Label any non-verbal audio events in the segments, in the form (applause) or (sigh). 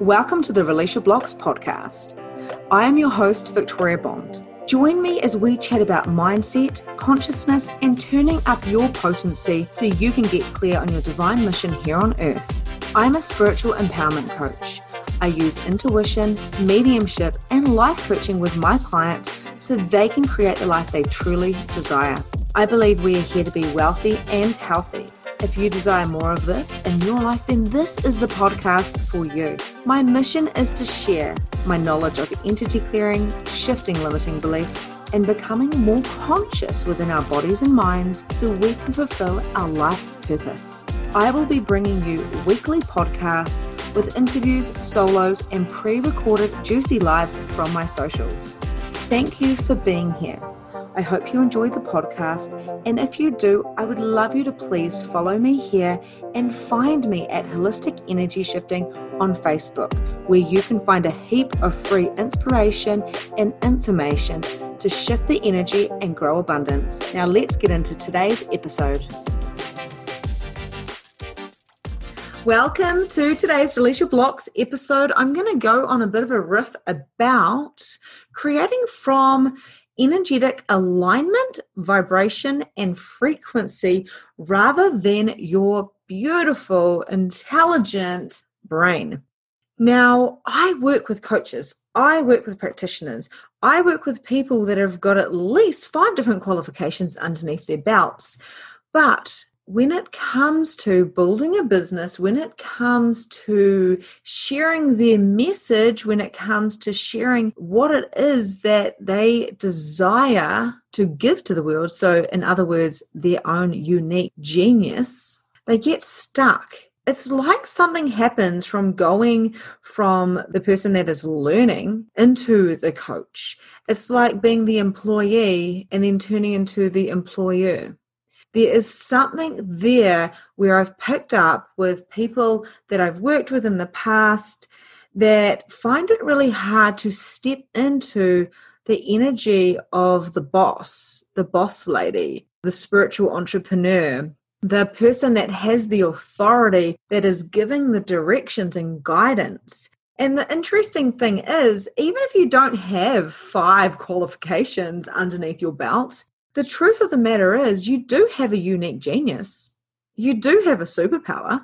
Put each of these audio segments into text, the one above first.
Welcome to the Your Blocks podcast. I am your host, Victoria Bond. Join me as we chat about mindset, consciousness, and turning up your potency so you can get clear on your divine mission here on earth. I'm a spiritual empowerment coach. I use intuition, mediumship, and life coaching with my clients so they can create the life they truly desire. I believe we are here to be wealthy and healthy. If you desire more of this in your life, then this is the podcast for you. My mission is to share my knowledge of entity clearing, shifting limiting beliefs, and becoming more conscious within our bodies and minds so we can fulfill our life's purpose. I will be bringing you weekly podcasts with interviews, solos, and pre recorded juicy lives from my socials. Thank you for being here. I hope you enjoy the podcast. And if you do, I would love you to please follow me here and find me at Holistic Energy Shifting on Facebook, where you can find a heap of free inspiration and information to shift the energy and grow abundance. Now, let's get into today's episode. Welcome to today's Release Your Blocks episode. I'm going to go on a bit of a riff about creating from energetic alignment, vibration, and frequency rather than your beautiful, intelligent brain. Now, I work with coaches, I work with practitioners, I work with people that have got at least five different qualifications underneath their belts. But when it comes to building a business, when it comes to sharing their message, when it comes to sharing what it is that they desire to give to the world, so in other words, their own unique genius, they get stuck. It's like something happens from going from the person that is learning into the coach. It's like being the employee and then turning into the employer there is something there where I've picked up with people that I've worked with in the past that find it really hard to step into the energy of the boss, the boss lady, the spiritual entrepreneur, the person that has the authority that is giving the directions and guidance. And the interesting thing is, even if you don't have five qualifications underneath your belt, the truth of the matter is, you do have a unique genius. You do have a superpower.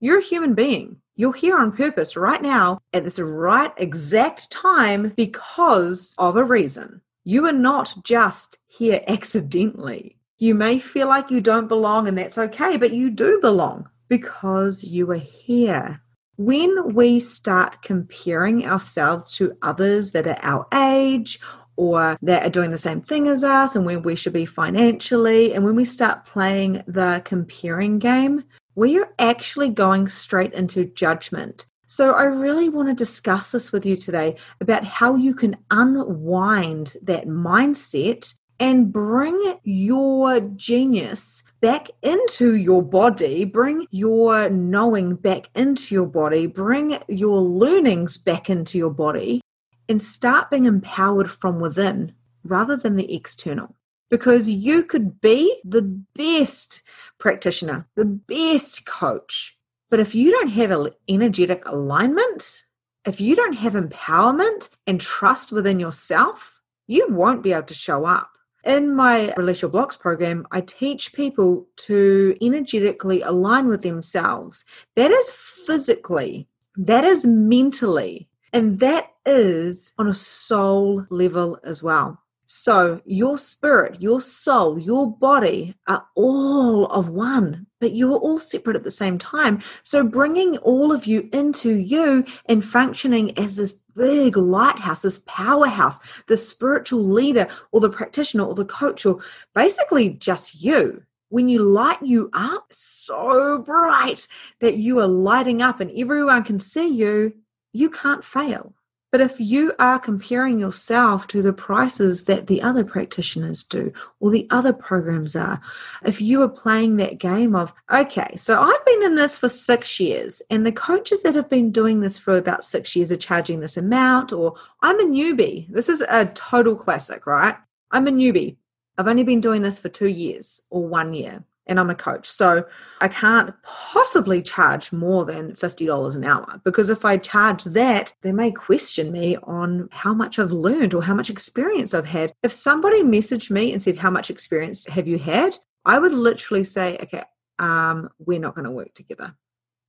You're a human being. You're here on purpose right now at this right exact time because of a reason. You are not just here accidentally. You may feel like you don't belong, and that's okay, but you do belong because you are here. When we start comparing ourselves to others that are our age or that are doing the same thing as us and where we should be financially. And when we start playing the comparing game, we are actually going straight into judgment. So, I really want to discuss this with you today about how you can unwind that mindset and bring your genius back into your body, bring your knowing back into your body, bring your learnings back into your body, and start being empowered from within rather than the external. Because you could be the best practitioner, the best coach, but if you don't have an energetic alignment, if you don't have empowerment and trust within yourself, you won't be able to show up. In my Release Your Blocks program, I teach people to energetically align with themselves. That is physically, that is mentally, and that is on a soul level as well. So, your spirit, your soul, your body are all of one, but you are all separate at the same time. So, bringing all of you into you and functioning as this big lighthouse, this powerhouse, the spiritual leader or the practitioner or the coach, or basically just you. When you light you up so bright that you are lighting up and everyone can see you, you can't fail. But if you are comparing yourself to the prices that the other practitioners do or the other programs are, if you are playing that game of, okay, so I've been in this for six years and the coaches that have been doing this for about six years are charging this amount, or I'm a newbie. This is a total classic, right? I'm a newbie. I've only been doing this for two years or one year. And I'm a coach. So I can't possibly charge more than $50 an hour because if I charge that, they may question me on how much I've learned or how much experience I've had. If somebody messaged me and said, How much experience have you had? I would literally say, Okay, um, we're not going to work together.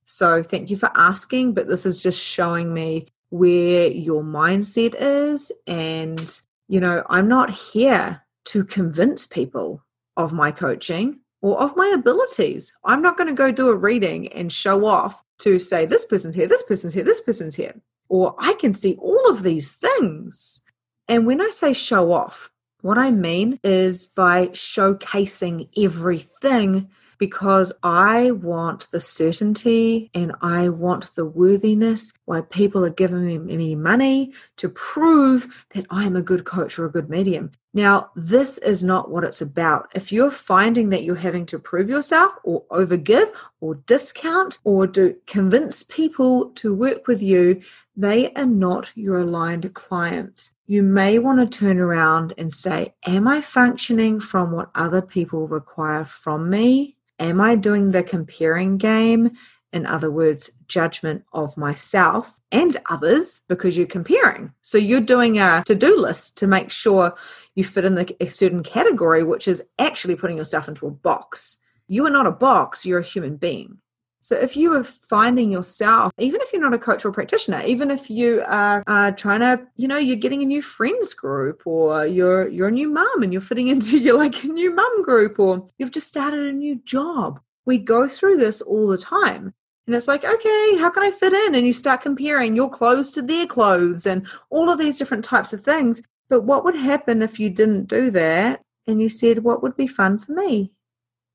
So thank you for asking, but this is just showing me where your mindset is. And, you know, I'm not here to convince people of my coaching or of my abilities. I'm not going to go do a reading and show off to say, this person's here, this person's here, this person's here. Or I can see all of these things. And when I say show off, what I mean is by showcasing everything because I want the certainty and I want the worthiness why people are giving me money to prove that I'm a good coach or a good medium. Now, this is not what it's about. If you're finding that you're having to prove yourself or overgive or discount or to convince people to work with you, they are not your aligned clients. You may want to turn around and say, Am I functioning from what other people require from me? Am I doing the comparing game? In other words, judgment of myself and others because you're comparing. So you're doing a to do list to make sure you fit in the, a certain category, which is actually putting yourself into a box. You are not a box, you're a human being. So if you are finding yourself, even if you're not a coach or practitioner, even if you are uh, trying to, you know, you're getting a new friends group, or you're you're a new mum and you're fitting (laughs) into your like a new mum group, or you've just started a new job. We go through this all the time. And it's like, okay, how can I fit in? And you start comparing your clothes to their clothes and all of these different types of things. But what would happen if you didn't do that and you said, what would be fun for me?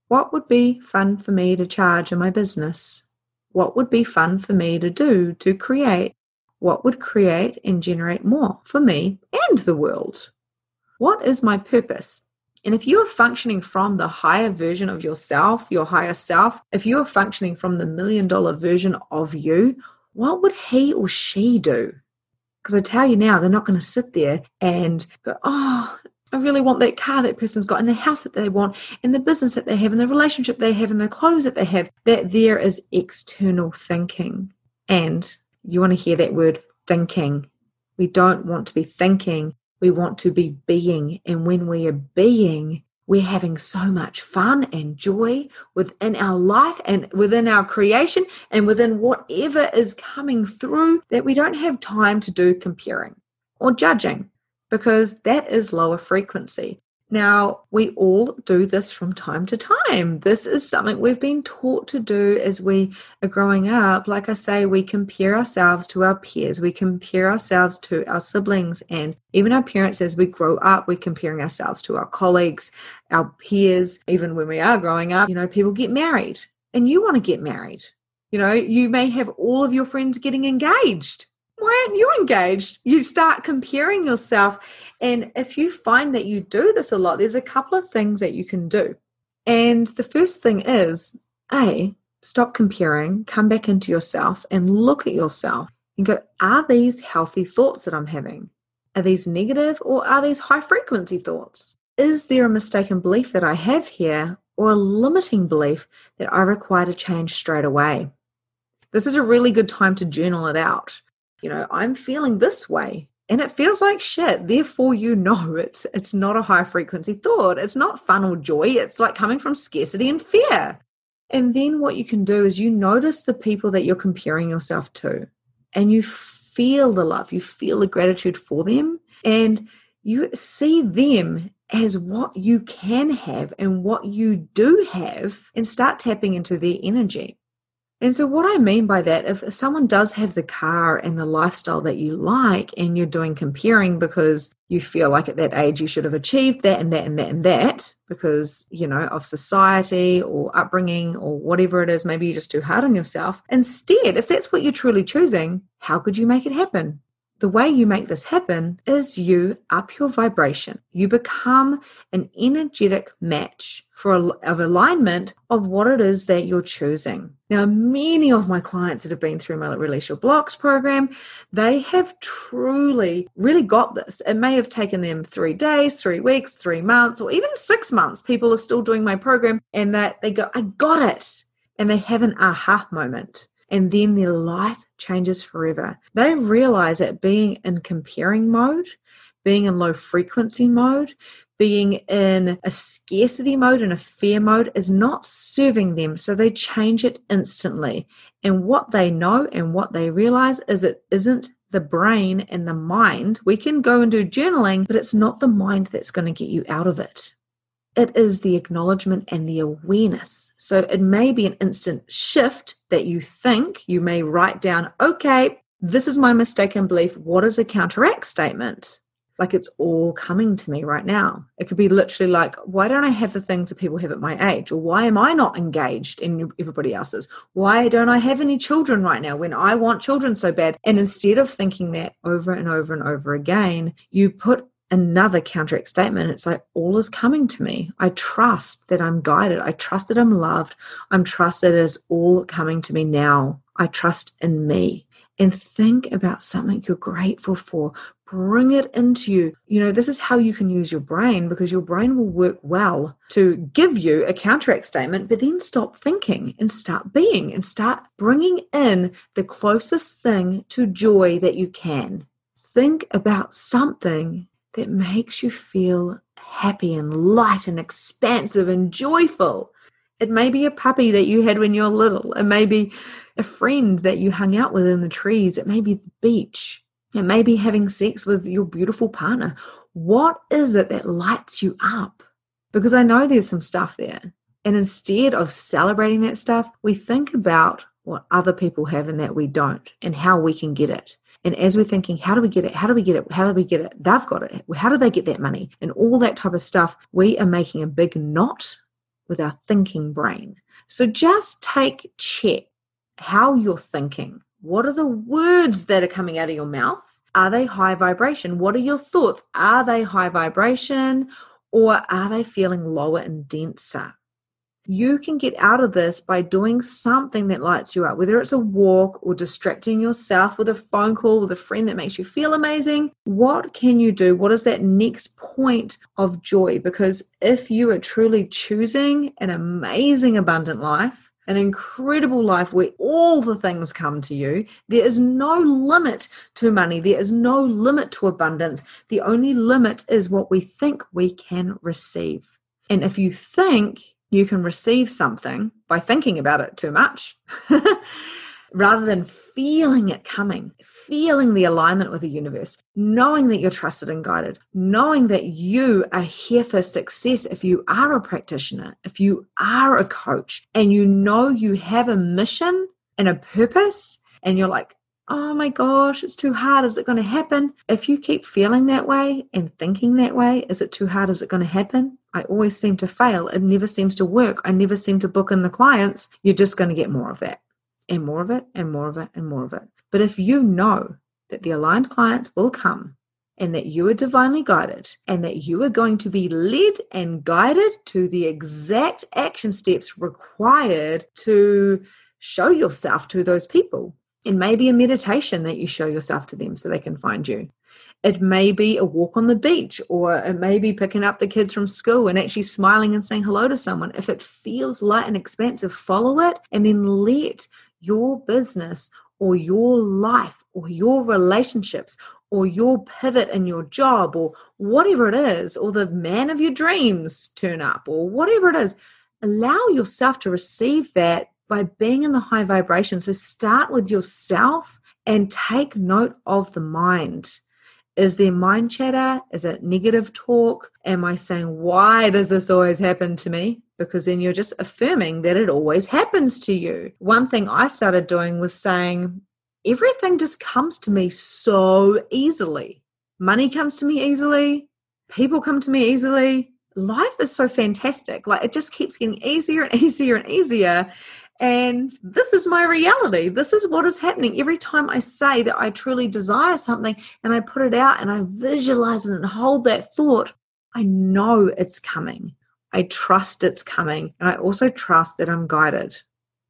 What would be fun for me to charge in my business? What would be fun for me to do, to create? What would create and generate more for me and the world? What is my purpose? And if you are functioning from the higher version of yourself, your higher self, if you are functioning from the million dollar version of you, what would he or she do? Because I tell you now, they're not going to sit there and go, oh, I really want that car that person's got and the house that they want and the business that they have and the relationship they have and the clothes that they have. That there is external thinking. And you want to hear that word thinking. We don't want to be thinking, we want to be being. And when we are being, we're having so much fun and joy within our life and within our creation and within whatever is coming through that we don't have time to do comparing or judging because that is lower frequency. Now, we all do this from time to time. This is something we've been taught to do as we are growing up. Like I say, we compare ourselves to our peers, we compare ourselves to our siblings, and even our parents as we grow up, we're comparing ourselves to our colleagues, our peers. Even when we are growing up, you know, people get married and you want to get married. You know, you may have all of your friends getting engaged why aren't you engaged? You start comparing yourself. And if you find that you do this a lot, there's a couple of things that you can do. And the first thing is A, stop comparing, come back into yourself and look at yourself and go, are these healthy thoughts that I'm having? Are these negative or are these high frequency thoughts? Is there a mistaken belief that I have here or a limiting belief that I require to change straight away? This is a really good time to journal it out you know, I'm feeling this way and it feels like shit. Therefore, you know (laughs) it's it's not a high frequency thought. It's not fun or joy. It's like coming from scarcity and fear. And then what you can do is you notice the people that you're comparing yourself to and you feel the love, you feel the gratitude for them, and you see them as what you can have and what you do have and start tapping into their energy. And so, what I mean by that, if someone does have the car and the lifestyle that you like, and you're doing comparing because you feel like at that age you should have achieved that and that and that and that because, you know, of society or upbringing or whatever it is, maybe you're just too hard on yourself. Instead, if that's what you're truly choosing, how could you make it happen? The way you make this happen is you up your vibration. You become an energetic match for a, of alignment of what it is that you're choosing. Now, many of my clients that have been through my Release Your Blocks program, they have truly really got this. It may have taken them three days, three weeks, three months, or even six months. People are still doing my program and that they go, I got it. And they have an aha moment and then their life changes forever. They realize that being in comparing mode, being in low frequency mode, being in a scarcity mode and a fear mode is not serving them. So they change it instantly. And what they know and what they realize is it isn't the brain and the mind. We can go and do journaling, but it's not the mind that's going to get you out of it it is the acknowledgement and the awareness. So it may be an instant shift that you think, you may write down, okay, this is my mistaken belief. What is a counteract statement? Like it's all coming to me right now. It could be literally like, why don't I have the things that people have at my age? Or why am I not engaged in everybody else's? Why don't I have any children right now when I want children so bad? And instead of thinking that over and over and over again, you put another counteract statement. It's like all is coming to me. I trust that I'm guided. I trust that I'm loved. I'm trust that it is all coming to me now. I trust in me. And think about something you're grateful for. Bring it into you. You know, this is how you can use your brain because your brain will work well to give you a counteract statement, but then stop thinking and start being and start bringing in the closest thing to joy that you can. Think about something that makes you feel happy and light and expansive and joyful. It may be a puppy that you had when you were little. It may be a friend that you hung out with in the trees. It may be the beach. It may be having sex with your beautiful partner. What is it that lights you up? Because I know there's some stuff there. And instead of celebrating that stuff, we think about what other people have and that we don't and how we can get it. And as we're thinking, how do we get it? How do we get it? How do we get it? They've got it. How do they get that money? And all that type of stuff, we are making a big knot with our thinking brain. So just take check how you're thinking. What are the words that are coming out of your mouth? Are they high vibration? What are your thoughts? Are they high vibration or are they feeling lower and denser? You can get out of this by doing something that lights you up, whether it's a walk or distracting yourself with a phone call with a friend that makes you feel amazing. What can you do? What is that next point of joy? Because if you are truly choosing an amazing, abundant life, an incredible life where all the things come to you. There is no limit to money. There is no limit to abundance. The only limit is what we think we can receive. And if you think you can receive something by thinking about it too much (laughs) rather than feeling it coming, feeling the alignment with the universe, knowing that you're trusted and guided, knowing that you are here for success if you are a practitioner, if you are a coach, and you know you have a mission and a purpose, and you're like, oh my gosh, it's too hard. Is it going to happen? If you keep feeling that way and thinking that way, is it too hard? Is it going to happen? I always seem to fail. It never seems to work. I never seem to book in the clients. You're just going to get more of that and more of it and more of it and more of it. But if you know that the aligned clients will come and that you are divinely guided and that you are going to be led and guided to the exact action steps required to show yourself to those people it may be a meditation that you show yourself to them so they can find you. It may be a walk on the beach, or it may be picking up the kids from school and actually smiling and saying hello to someone. If it feels light and expansive, follow it and then let your business or your life or your relationships or your pivot in your job or whatever it is, or the man of your dreams turn up or whatever it is. Allow yourself to receive that by being in the high vibration. So start with yourself and take note of the mind. Is there mind chatter? Is it negative talk? Am I saying, why does this always happen to me? Because then you're just affirming that it always happens to you. One thing I started doing was saying, everything just comes to me so easily. Money comes to me easily. People come to me easily. Life is so fantastic. Like it just keeps getting easier and (laughs) easier and easier. And this is my reality. This is what is happening. Every time I say that I truly desire something and I put it out and I visualize it and hold that thought, I know it's coming. I trust it's coming. And I also trust that I'm guided.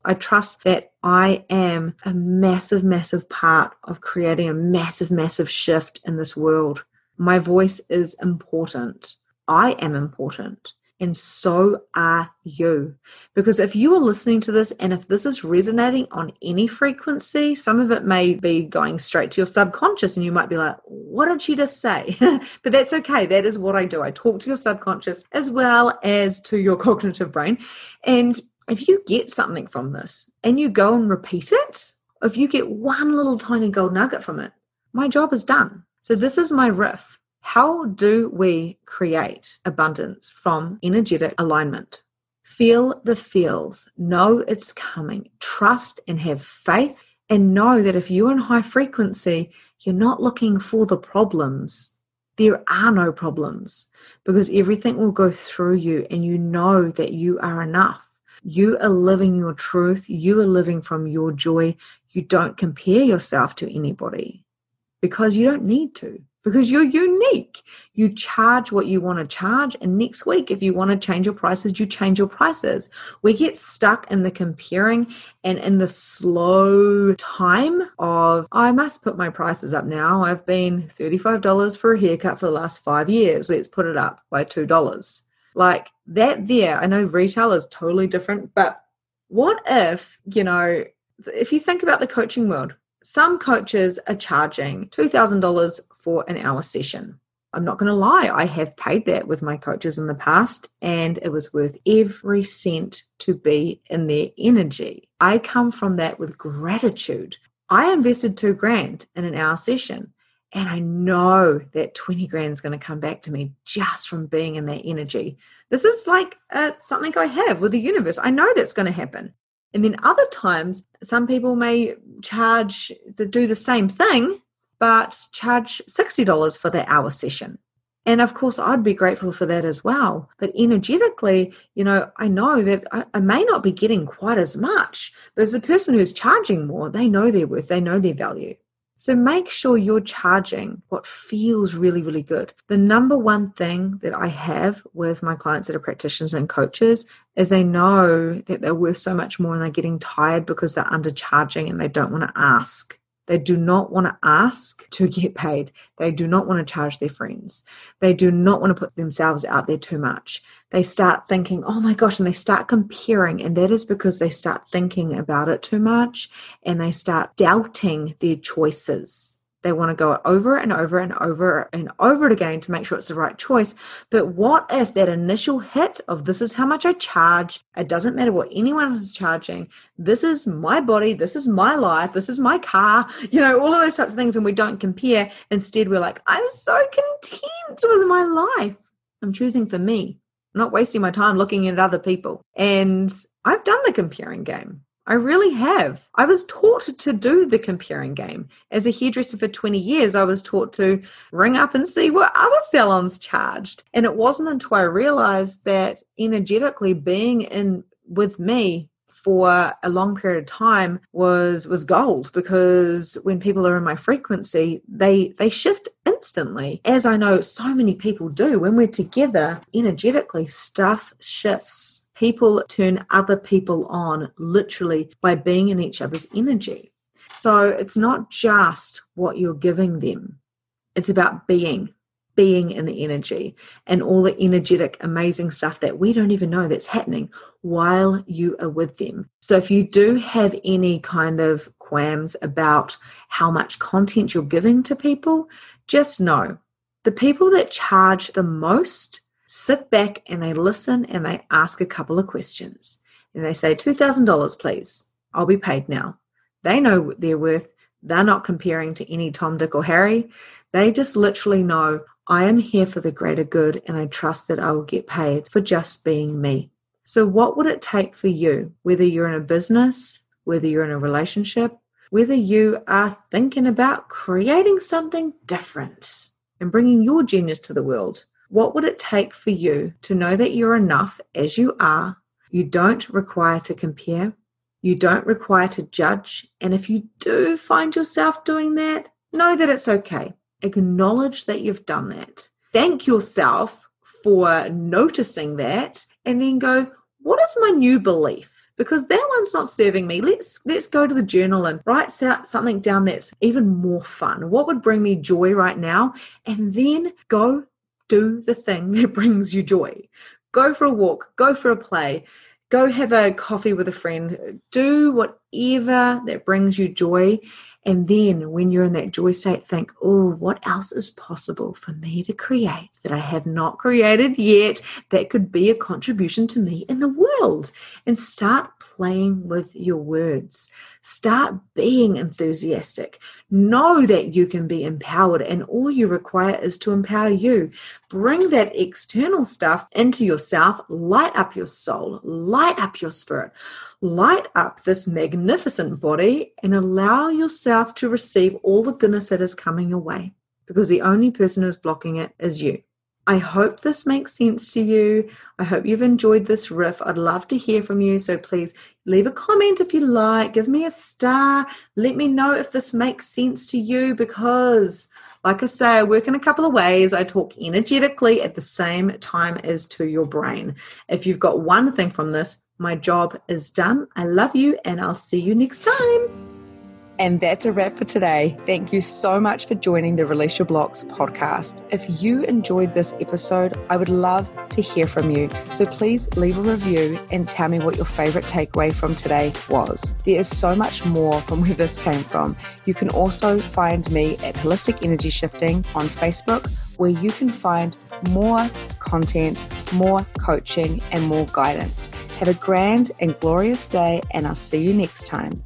I trust that I am a massive, massive part of creating a massive, massive shift in this world. My voice is important. I am important. And so are you. Because if you are listening to this and if this is resonating on any frequency, some of it may be going straight to your subconscious and you might be like, what did she just say? (laughs) but that's okay. That is what I do. I talk to your subconscious as well as to your (laughs) cognitive brain. And if you get something from this and you go and repeat it, if you get one little tiny gold nugget from it, my job is done. So, this is my riff. How do we create abundance from energetic alignment? Feel the feels, know it's coming, trust and have faith, and know that if you're in high frequency, you're not looking for the problems. There are no problems because everything will go through you, and you know that you are enough. You are living your truth. You are living from your joy. You don't compare yourself to anybody because you don't need to, because you're unique. You charge what you want to charge. And next week, if you want to change your prices, you change your prices. We get stuck in the comparing and in the slow time of, I must put my prices up now. I've been $35 for a haircut for the last five years. Let's put it up by $2 like that there, I know retail is totally different, but what if, you know, if you think about the coaching world, some coaches are charging $2,000 for an hour session. I'm not going to lie, I have paid that with my coaches in the past, and it was worth every cent to be in their energy. I come from that with gratitude. I invested two grand in an hour session. And I know that 20 grand is going to come back to me just from being in that energy. This is like uh, something I have with the universe. I know that's going to happen. And then other times, some people may charge to do the same thing, but charge $60 for their hour session. And of course, I'd be grateful for that as well. But energetically, you know, I know that I, I, may not be getting quite as much, but as a person who's charging more, they know their worth, they know their value. So make sure you're charging what feels really, really good. The number one thing that I have with my clients that are practitioners and coaches is they know that they're worth so much more and they're getting tired because they're undercharging and they don't want to ask. They do not want to ask to get paid. They do not want to charge their friends. They do not want to put themselves out there too much. They start thinking, oh my gosh, and they start comparing. And that is because they start thinking about it too much and they start doubting their choices. They want to go over and over and over and over it again to make sure it's the right choice. But what if that initial hit of this is how much I charge? It doesn't matter what anyone else is charging. This is my body. This is my life. This is my car. You know, all of those types of things. And we don't compare. Instead, we're like, I'm so content with my life. I'm choosing for me. I'm not wasting my time looking at other people. And I've done the comparing game. I really have. I was taught to do the comparing game. As a hairdresser for 20 years, I was taught to ring up and see what other salons charged. And it wasn't until I realized that energetically being in with me for a long period of time was was gold because when people are in my frequency they they shift instantly as i know so many people do when we're together energetically stuff shifts people turn other people on literally by being in each other's energy. So it's not just what you're giving them, it's about being, being in the energy and all the energetic, amazing stuff that we don't even know that's happening while you are with them. So if you do have any kind of qualms about how much content you're giving to people, just know the people that charge the most sit back and they listen and they ask a couple of questions. And they say, $2,000, please. I'll be paid now. They know what their worth. They're not comparing to any Tom, Dick, or Harry. They just literally know I am here for the greater good and I trust that I will get paid for just being me. So, what would it take for you, whether you're in a business, whether you're in a relationship, whether you are thinking about creating something different and bringing your genius to the world? What would it take for you to know that you're enough as you are? You don't require to compare. You don't require to judge. And if you do find yourself doing that, know that it's okay. Acknowledge that you've done that. Thank yourself for noticing that and then go, what is my new belief? because that one's not serving me let's let's go to the journal and write out something down that's even more fun what would bring me joy right now and then go do the thing (laughs) that brings you joy. Go for a walk go for a play go have a coffee with a friend do whatever that brings you joy and then when you're in that joy state, think, oh, what else is possible for me to create that I have not created yet that could be a contribution to me in the world? And start playing with your words. Start being enthusiastic. Know that you can be empowered, and all you require is to empower you. Bring that external stuff into yourself, light up your soul, light up your spirit light up this magnificent body and allow yourself to receive all the goodness that is coming your way because the only person who's blocking it is you. I hope this makes sense to you. I hope you've enjoyed this riff. I'd love to hear from you. So please leave a comment if you like, give me a star, let me know if this makes sense to you because like I say, I work in a couple of ways. I talk energetically at the same time as to your brain. If you've got one thing from this, my job is done. I love you, and I'll see you next time. And that's a wrap for today. Thank you so much for joining the Release Your Blocks podcast. If you enjoyed this episode, I would love to hear from you. So please leave a review and tell me what your favorite takeaway from today was. There is so much more from where this came from. You can also find me at Holistic Energy Shifting on Facebook where you can find more content, more coaching, and more guidance. Have a grand and glorious day, and I'll see you next time.